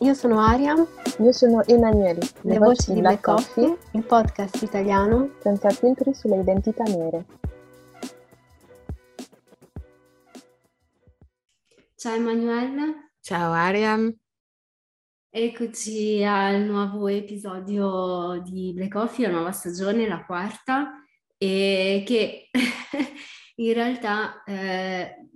Io sono Aria. Io sono Emanuele. Le, Le voci, voci di Black Coffee, Coffee, il podcast italiano senza filtri sulle identità nere. Ciao Emanuele. Ciao Aria. Eccoci al nuovo episodio di Black Coffee, la nuova stagione, la quarta, e che in realtà eh,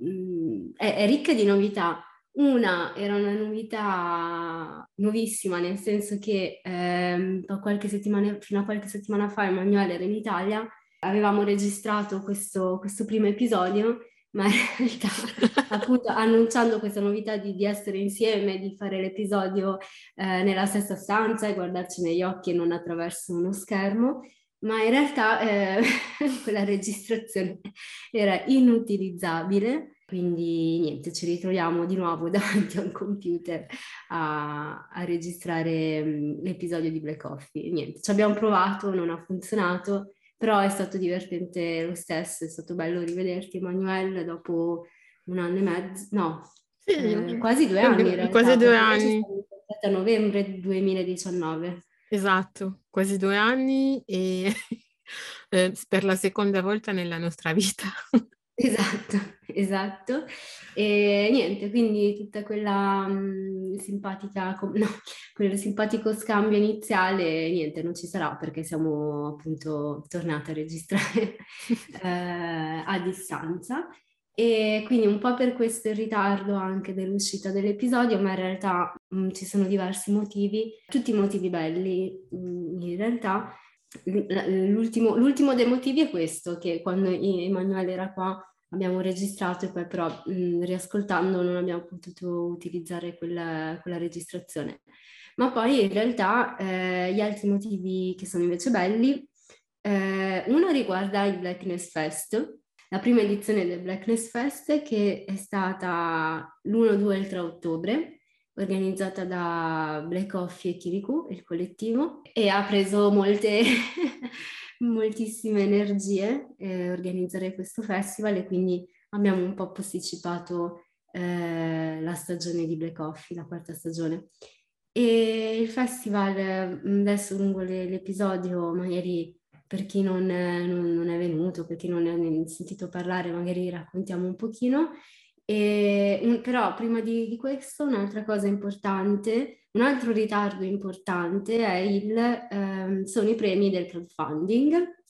è, è ricca di novità una era una novità nuovissima, nel senso che ehm, qualche settimana, fino a qualche settimana fa Emanuele era in Italia, avevamo registrato questo, questo primo episodio, ma in realtà appunto annunciando questa novità di, di, essere insieme, di fare l'episodio eh, nella stessa stanza e guardarci negli occhi e non attraverso uno schermo, ma in realtà eh, quella registrazione era inutilizzabile quindi niente, ci ritroviamo di nuovo davanti a un computer a, a registrare um, l'episodio di Black Coffee. Niente, ci abbiamo provato, non ha funzionato, però è stato divertente lo stesso, è stato bello rivederti Emanuele dopo un anno e mezzo, no, sì, eh, quasi due anni realtà. Quasi due anni. A novembre 2019. Esatto, quasi due anni e eh, per la seconda volta nella nostra vita. Esatto, esatto. E niente, quindi tutta quella mh, simpatica, com- no, quel simpatico scambio iniziale, niente, non ci sarà perché siamo appunto tornate a registrare eh, a distanza. E quindi un po' per questo il ritardo anche dell'uscita dell'episodio, ma in realtà mh, ci sono diversi motivi, tutti motivi belli mh, in realtà. L'ultimo, l'ultimo, dei motivi è questo, che quando Emanuele era qua abbiamo registrato e poi però mh, riascoltando non abbiamo potuto utilizzare quella, quella registrazione. Ma poi in realtà eh, gli altri motivi che sono invece belli, eh, uno riguarda il Blackness Fest, la prima edizione del Blackness Fest che è stata l'1, 2 e il 3 ottobre organizzata da Black Coffee e Kirikou, il collettivo, e ha preso molte, moltissime energie eh, organizzare questo festival e quindi abbiamo un po' posticipato eh, la stagione di Black Coffee, la quarta stagione. E il festival, mm, adesso lungo le, l'episodio, magari per chi non, non, non, è venuto, per chi non ne ha sentito parlare, magari raccontiamo un pochino. E, però prima di, di, questo un'altra cosa importante, un altro ritardo importante il, ehm, sono i premi del crowdfunding.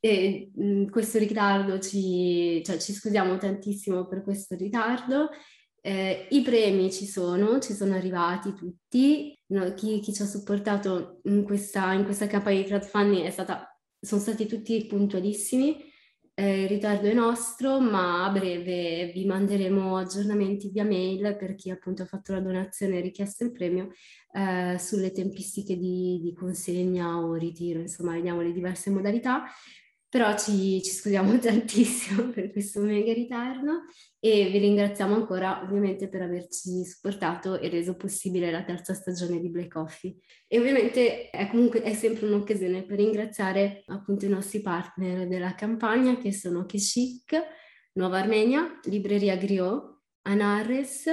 E mh, mm, questo ritardo ci, cioè, ci scusiamo tantissimo per questo ritardo. Eh, I premi ci sono, ci sono arrivati tutti. No, chi, chi, ci ha supportato in questa, in questa campagna di crowdfunding è stata, sono stati tutti puntualissimi eh, il ritardo è nostro, ma a breve vi manderemo aggiornamenti via mail per chi appunto ha fatto la donazione e richiesto il premio eh, sulle tempistiche di, di, consegna o ritiro, insomma vediamo le diverse modalità. Però ci, ci scusiamo tantissimo per questo mega ritardo e vi ringraziamo ancora ovviamente per averci supportato e reso possibile la terza stagione di Black Coffee. E ovviamente è comunque è sempre un'occasione per ringraziare appunto i nostri partner della campagna che sono Keshik, Nuova Armenia, Libreria Griot, Anarres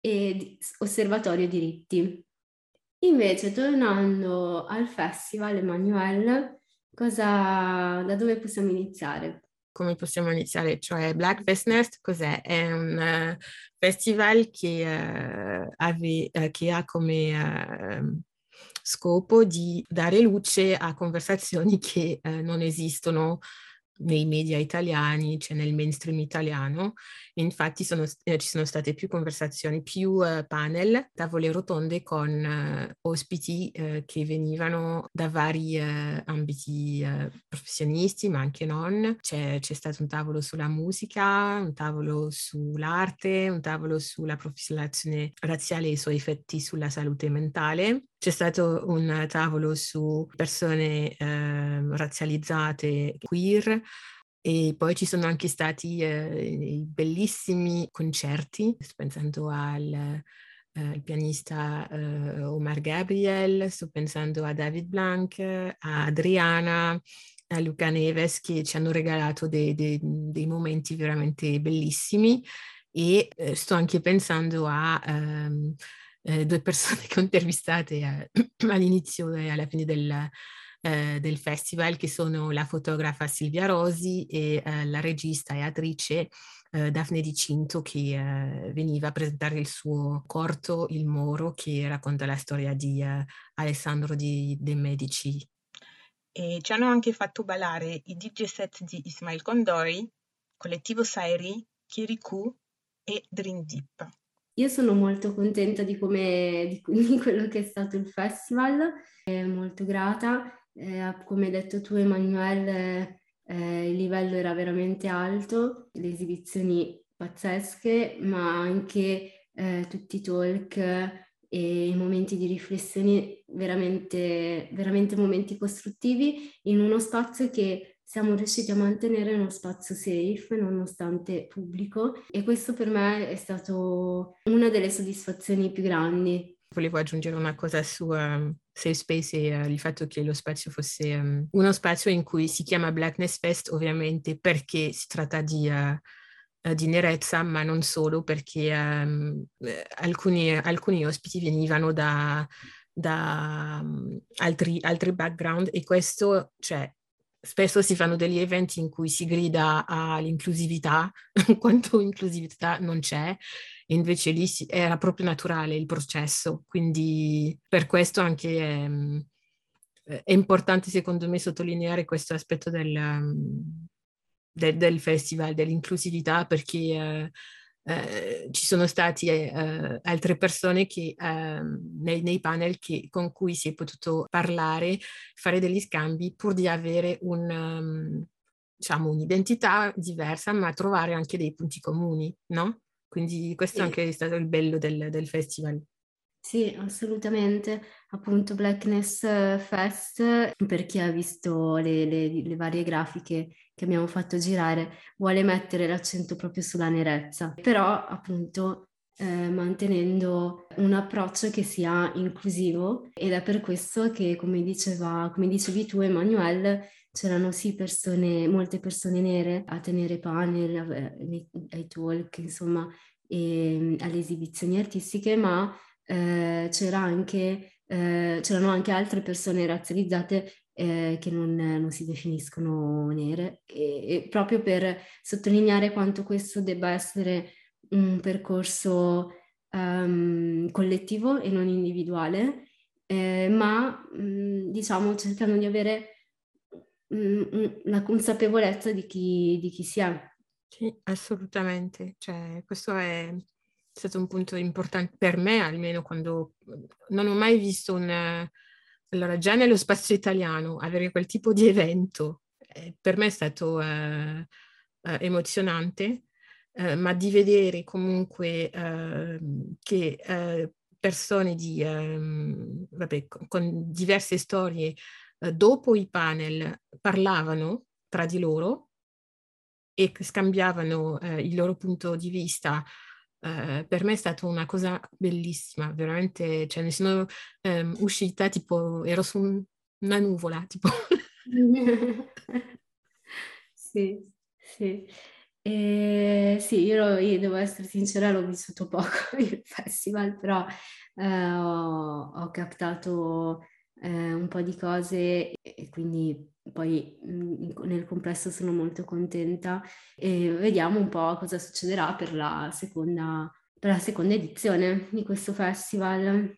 e Osservatorio Diritti. Invece tornando al festival Emanuele, Cosa, da dove possiamo iniziare? Come possiamo iniziare? Cioè Black Fest cos'è? È un uh, festival che, uh, ave, uh, che, ha come ehm, scopo di dare luce a conversazioni che non esistono nei media italiani, cioè nel mainstream italiano. Infatti sono, eh, ci sono state più conversazioni, più eh, panel, tavole rotonde con eh, ospiti eh, che venivano da vari eh, ambiti eh, professionisti, ma anche non. C'è, c'è, stato un tavolo sulla musica, un tavolo sull'arte, un tavolo sulla profilazione razziale e i suoi effetti sulla salute mentale. C'è stato un tavolo su persone razzializzate queer, e poi ci sono anche stati eh, bellissimi concerti, sto pensando al, eh, al pianista eh, Omar Gabriel, sto pensando a David Blanc, a Adriana, a Luca Neves che ci hanno regalato dei, dei, dei momenti veramente bellissimi. E eh, sto anche pensando a ehm, eh, due persone che ho intervistate eh, all'inizio e alla fine del, eh, del festival, che sono la fotografa Silvia Rosi e eh, la regista e attrice eh, Daphne Di Cinto, che eh, veniva a presentare il suo corto Il Moro, che racconta la storia di eh, Alessandro di, De Medici. E ci hanno anche fatto ballare i DJ set di Ismail Condori, Collettivo Sairi, Kirikou e Dream Deep. Io sono molto contenta di, come, di, di quello che è stato il festival, molto grata eh, come hai detto tu Emanuele, eh, il livello era veramente alto, le esibizioni pazzesche, ma anche eh, tutti i talk e i momenti di riflessione veramente, veramente momenti costruttivi in uno spazio che siamo riusciti a mantenere uno spazio safe nonostante pubblico. E questo per me è stato una delle soddisfazioni più grandi Volevo aggiungere una cosa su um, Safe Space e uh, il fatto che lo spazio fosse um, uno spazio in cui si chiama Blackness Fest ovviamente perché si tratta di, uh, di nerezza, ma non solo perché um, alcuni, alcuni, ospiti venivano da, da um, altri, altri, background e questo, cioè, spesso si fanno degli eventi in cui si grida all'inclusività, quanto inclusività non c'è, e invece lì si, era proprio naturale il processo, quindi per questo anche è, ehm, è importante secondo me sottolineare questo aspetto del, ehm, del, del festival, dell'inclusività, perché eh, eh, ci sono state eh, altre persone che, ehm, nei, nei, panel che, con cui si è potuto parlare, fare degli scambi pur di avere un, um, diciamo, un'identità diversa, ma trovare anche dei punti comuni, no? Quindi questo sì. anche è stato il bello del, del festival. Sì, assolutamente. Appunto Blackness Fest, per chi ha visto le, le, le, varie grafiche che abbiamo fatto girare, vuole mettere l'accento proprio sulla nerezza, però appunto eh, mantenendo un approccio che sia inclusivo ed è per questo che, come, diceva, come dicevi tu Emanuele, c'erano sì persone, molte persone nere a tenere panel, ai talk, insomma, e, ehm, alle esibizioni artistiche, ma eh, c'era anche, eh, c'erano anche altre persone razzializzate eh, che non, non, si definiscono nere, e, e proprio per sottolineare quanto questo debba essere un percorso um, collettivo e non individuale, eh, ma mh, mm, diciamo cercando di avere la consapevolezza di chi, di chi si è. Sì, assolutamente. Cioè, questo è stato un punto importante per me, almeno quando non ho mai visto un... Allora, già nello spazio italiano, avere quel tipo di evento eh, per me è stato eh, eh, emozionante, eh, ma di vedere comunque ehm, che eh, persone di, ehm, vabbè, con, con diverse storie dopo i panel parlavano tra di loro e scambiavano eh, il loro punto di vista, eh, per me è stata una cosa bellissima, veramente, cioè ne sono ehm, uscita tipo, ero su un, una nuvola, tipo. sì, sì. E, sì, io, io, devo essere sincera, l'ho vissuto poco il festival, però eh, ho, ho captato eh, un po' di cose e quindi poi mh, nel complesso sono molto contenta e vediamo un po' cosa succederà per la seconda, per la seconda edizione di questo festival.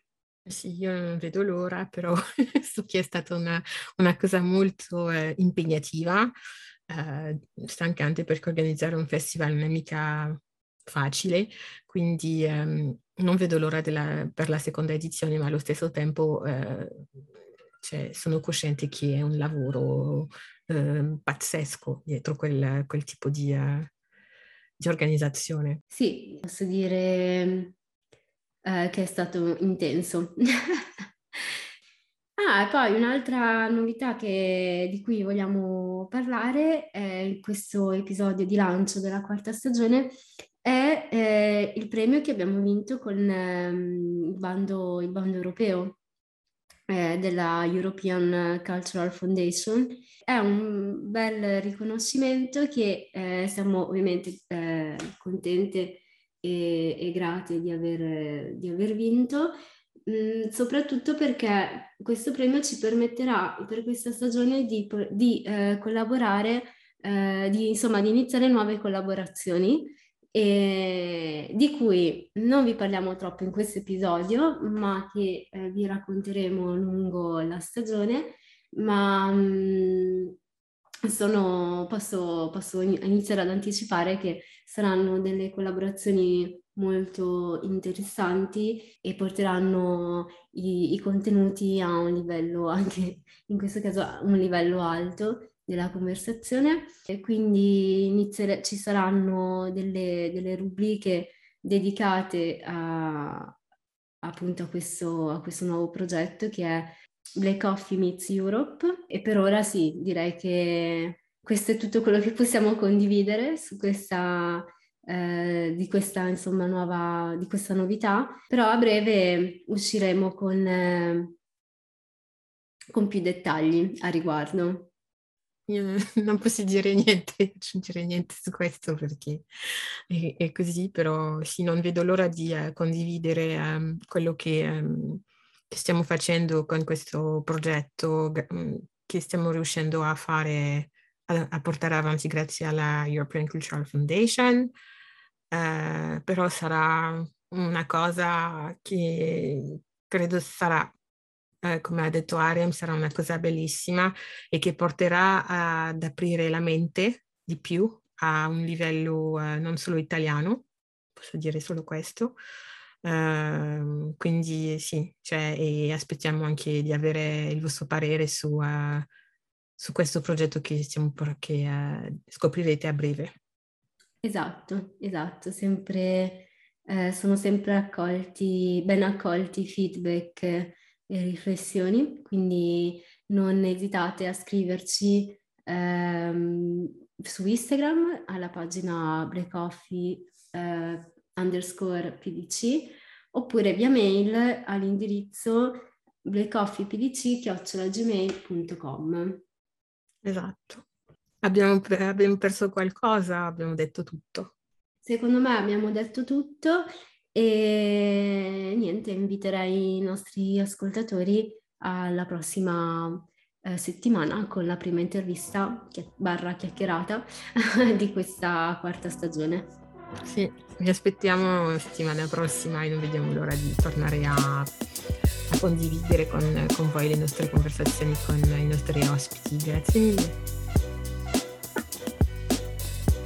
Sì, io non vedo l'ora, però so che è stata una, una cosa molto eh, impegnativa, eh, stancante perché organizzare un festival non è mica facile, quindi ehm, non vedo l'ora della, per la seconda edizione, ma allo stesso tempo eh, cioè, sono cosciente che è un lavoro eh, pazzesco dietro quel, quel tipo di, uh, di, organizzazione. Sì, posso dire uh, che è stato intenso. ah, poi un'altra novità che, di cui vogliamo parlare è questo episodio di lancio della quarta stagione è eh, il premio che abbiamo vinto con ehm, il, bando, il bando europeo eh, della European Cultural Foundation. È un bel riconoscimento che eh, siamo ovviamente eh, contente e, e grate di aver, di aver vinto, mh, mm, soprattutto perché questo premio ci permetterà per questa stagione di, di eh, collaborare, eh, di, insomma, di iniziare nuove collaborazioni e di cui non vi parliamo troppo in questo episodio, ma che eh, vi racconteremo lungo la stagione, ma mh, mm, sono, posso, posso iniziare ad anticipare che saranno delle collaborazioni molto interessanti e porteranno i, i contenuti a un livello anche in questo caso a un livello alto della conversazione. E quindi iniziere, ci saranno delle, delle rubriche dedicate a, appunto a questo, a questo nuovo progetto che è Black Coffee Meets Europe. E per ora sì, direi che questo è tutto quello che possiamo condividere su questa, eh, di questa insomma nuova, di questa novità, però a breve usciremo con, eh, con più dettagli a riguardo. Io non posso dire niente, aggiungere niente su questo perché è, è così, però sì, non vedo l'ora di uh, condividere um, quello che, um, che, stiamo facendo con questo progetto um, che stiamo riuscendo a fare, a, a, portare avanti grazie alla European Cultural Foundation, uh, però sarà una cosa che credo sarà eh, come ha detto Ariam, sarà una cosa bellissima e che porterà ad aprire la mente di più a un livello eh, non solo italiano, posso dire solo questo. Uh, quindi sì, cioè, e aspettiamo anche di avere il vostro parere su, uh, su questo progetto che, stiamo, che uh, scoprirete a breve. Esatto, esatto, sempre, eh, sono sempre accolti, ben accolti i feedback e riflessioni, quindi non esitate a scriverci ehm, su Instagram alla pagina Black Coffee eh, underscore PDC oppure via mail all'indirizzo blackcoffeepdc.gmail.com Esatto. Abbiamo, abbiamo perso qualcosa, abbiamo detto tutto. Secondo me abbiamo detto tutto e niente, inviterei i nostri ascoltatori alla prossima eh, settimana con la prima intervista chi- barra chiacchierata di questa quarta stagione. Sì, vi aspettiamo la settimana prossima e non vediamo l'ora di tornare a, a condividere con, con voi le nostre conversazioni con i nostri ospiti. Grazie mille.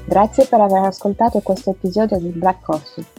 Grazie per aver ascoltato questo episodio di Black Coffee.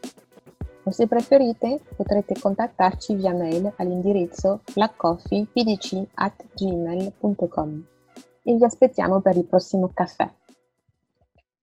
O se preferite potrete contattarci via mail all'indirizzo blackcoffeepdc.gmail.com e vi aspettiamo per il prossimo caffè.